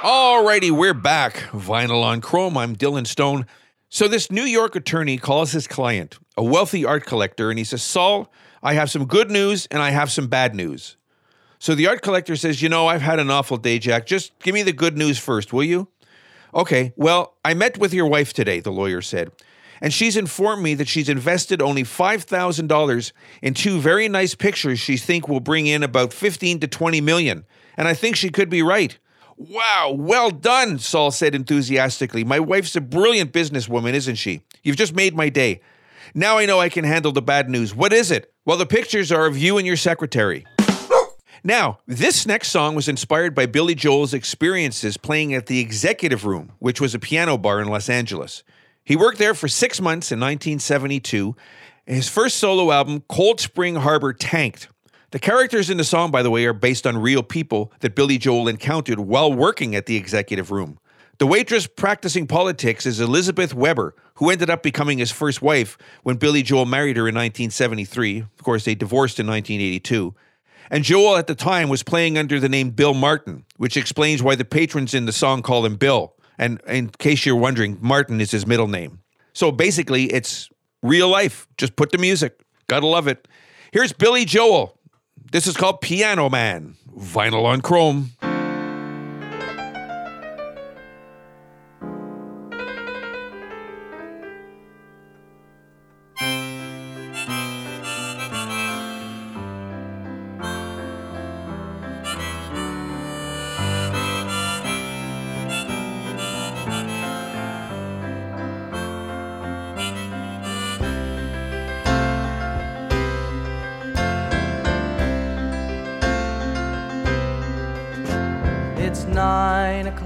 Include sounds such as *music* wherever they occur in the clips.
Alrighty, we're back. Vinyl on Chrome. I'm Dylan Stone. So, this New York attorney calls his client, a wealthy art collector, and he says, Saul, I have some good news and I have some bad news. So the art collector says, You know, I've had an awful day, Jack. Just give me the good news first, will you? Okay, well, I met with your wife today, the lawyer said, and she's informed me that she's invested only $5,000 in two very nice pictures she thinks will bring in about 15 to 20 million. And I think she could be right. Wow, well done, Saul said enthusiastically. My wife's a brilliant businesswoman, isn't she? You've just made my day. Now I know I can handle the bad news. What is it? Well, the pictures are of you and your secretary. Now, this next song was inspired by Billy Joel's experiences playing at the Executive Room, which was a piano bar in Los Angeles. He worked there for six months in 1972. His first solo album, Cold Spring Harbor, tanked. The characters in the song, by the way, are based on real people that Billy Joel encountered while working at the executive room. The waitress practicing politics is Elizabeth Weber, who ended up becoming his first wife when Billy Joel married her in 1973. Of course, they divorced in 1982. And Joel at the time was playing under the name Bill Martin, which explains why the patrons in the song call him Bill. And in case you're wondering, Martin is his middle name. So basically, it's real life. Just put the music. Gotta love it. Here's Billy Joel this is called Piano Man, vinyl on chrome.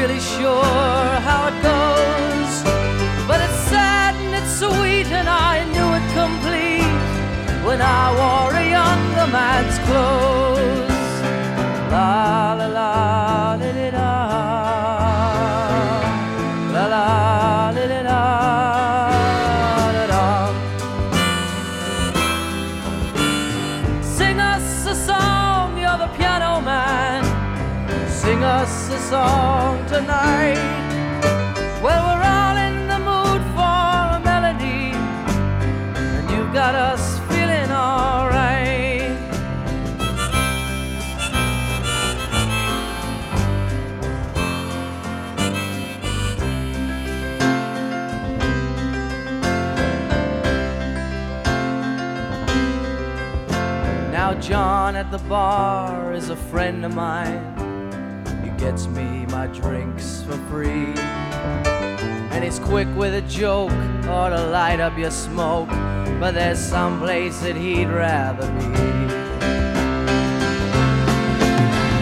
Really sure how it goes, but it's sad and it's sweet, and I knew it complete when I wore a younger man's clothes. Tonight. Well, we're all in the mood for a melody, and you've got us feeling alright. Now, John at the bar is a friend of mine. Gets me my drinks for free. And he's quick with a joke or to light up your smoke. But there's some place that he'd rather be.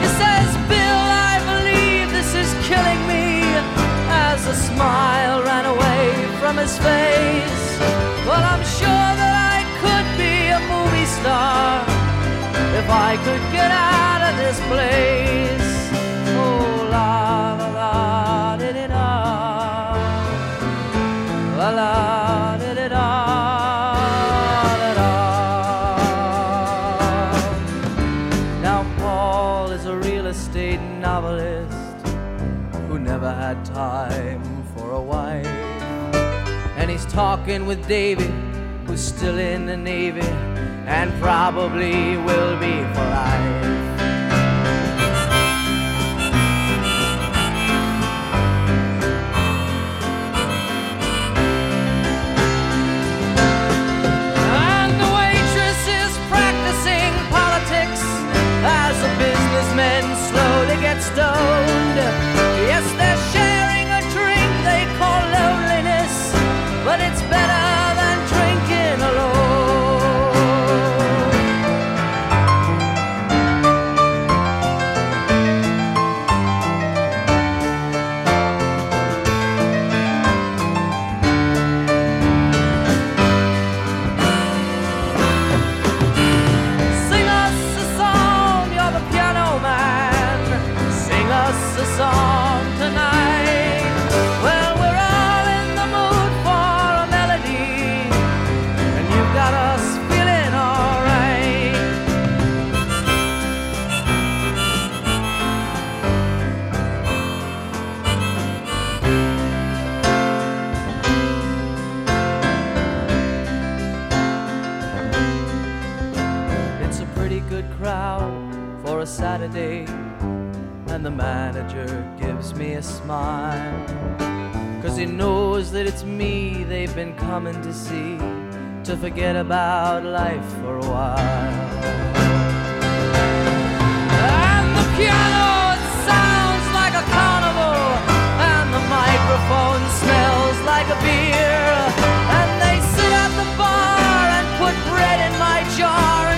He says, Bill, I believe this is killing me. As a smile ran away from his face. Well, I'm sure that I could be a movie star if I could get out of this place. Talking with David, who's still in the Navy and probably will be for life. Saturday, and the manager gives me a smile. Cause he knows that it's me they've been coming to see to forget about life for a while. And the piano it sounds like a carnival, and the microphone smells like a beer. And they sit at the bar and put bread in my jar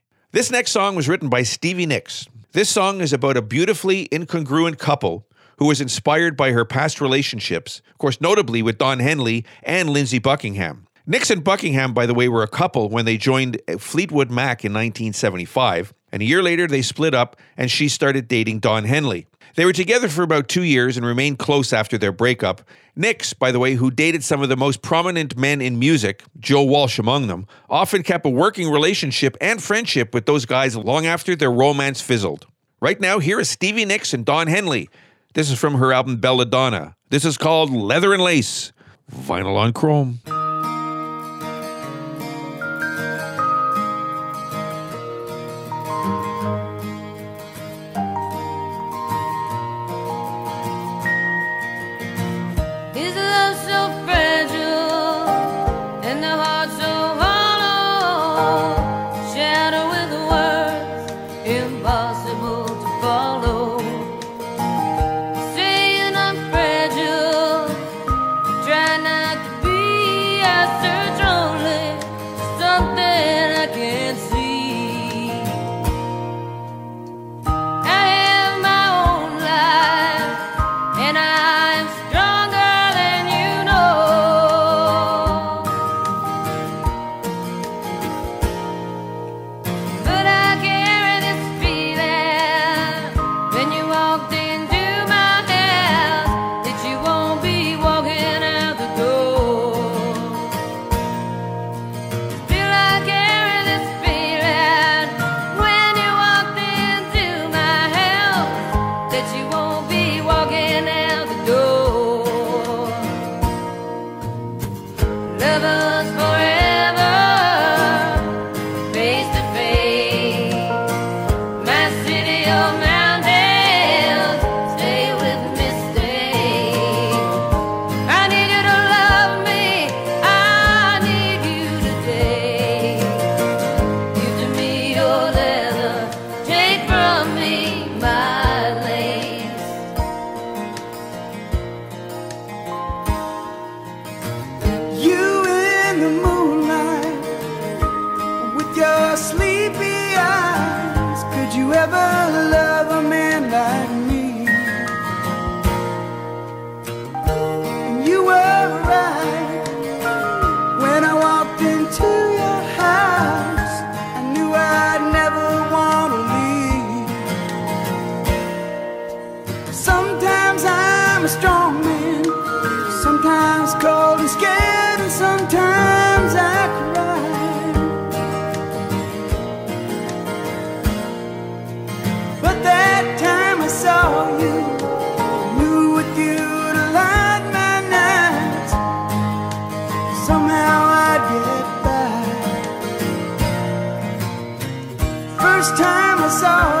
This next song was written by Stevie Nicks. This song is about a beautifully incongruent couple who was inspired by her past relationships, of course, notably with Don Henley and Lindsey Buckingham. Nicks and Buckingham, by the way, were a couple when they joined Fleetwood Mac in 1975, and a year later they split up and she started dating Don Henley. They were together for about two years and remained close after their breakup. Nicks, by the way, who dated some of the most prominent men in music, Joe Walsh among them, often kept a working relationship and friendship with those guys long after their romance fizzled. Right now, here is Stevie Nicks and Don Henley. This is from her album Belladonna. This is called Leather and Lace, vinyl on chrome. Time I saw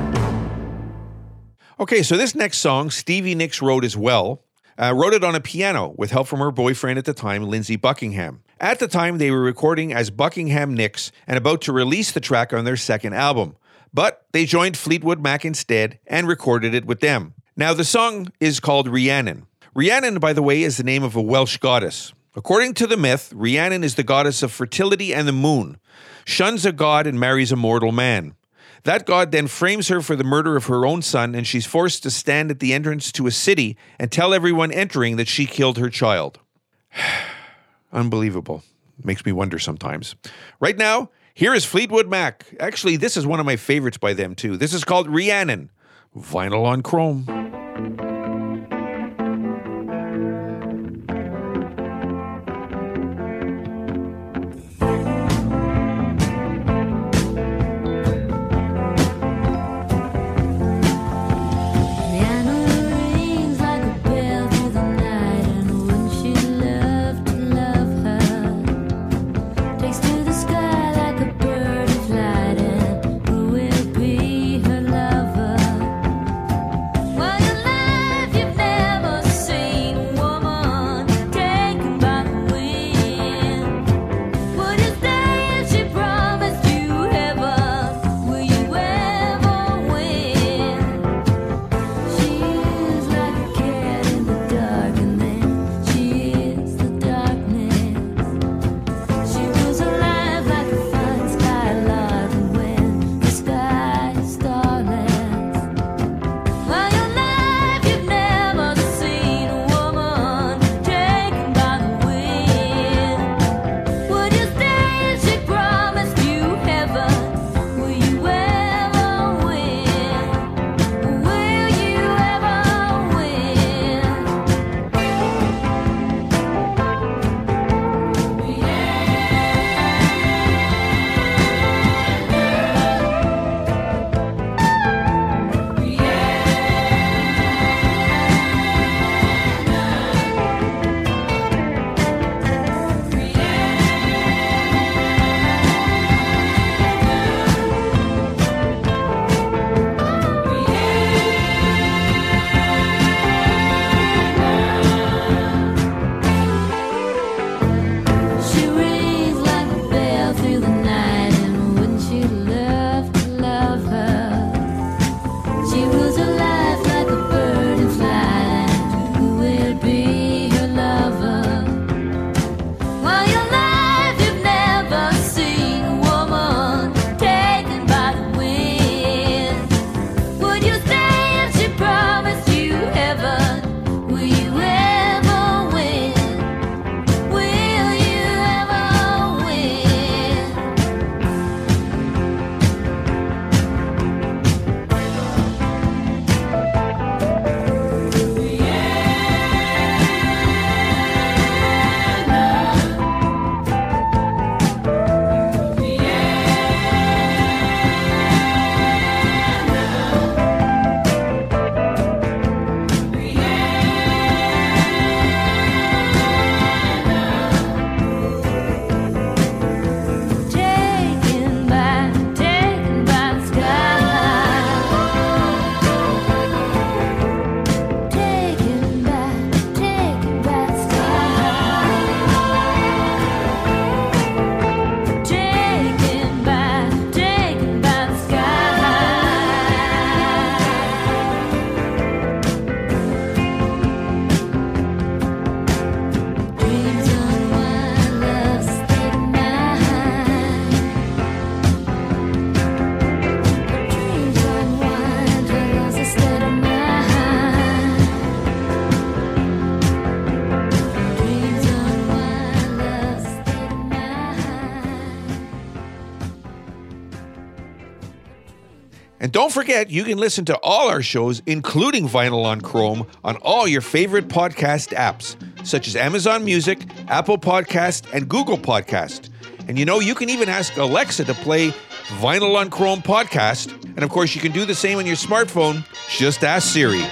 Okay, so this next song, Stevie Nicks wrote as well. Uh, wrote it on a piano with help from her boyfriend at the time, Lindsey Buckingham. At the time, they were recording as Buckingham Nicks and about to release the track on their second album. But they joined Fleetwood Mac instead and recorded it with them. Now, the song is called Rhiannon. Rhiannon, by the way, is the name of a Welsh goddess. According to the myth, Rhiannon is the goddess of fertility and the moon, shuns a god and marries a mortal man. That god then frames her for the murder of her own son, and she's forced to stand at the entrance to a city and tell everyone entering that she killed her child. *sighs* Unbelievable. Makes me wonder sometimes. Right now, here is Fleetwood Mac. Actually, this is one of my favorites by them, too. This is called Rhiannon, vinyl on chrome. And don't forget, you can listen to all our shows, including Vinyl on Chrome, on all your favorite podcast apps, such as Amazon Music, Apple Podcast, and Google Podcast. And you know, you can even ask Alexa to play Vinyl on Chrome podcast. And of course, you can do the same on your smartphone. Just ask Siri.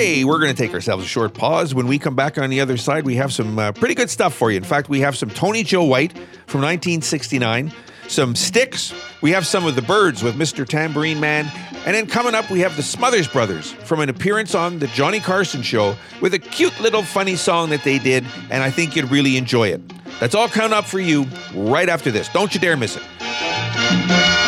Okay, we're going to take ourselves a short pause. When we come back on the other side, we have some uh, pretty good stuff for you. In fact, we have some Tony Joe White from 1969, some Styx, we have some of the Byrds with Mr. Tambourine Man, and then coming up, we have the Smothers Brothers from an appearance on the Johnny Carson Show with a cute little funny song that they did, and I think you'd really enjoy it. That's all coming up for you right after this. Don't you dare miss it.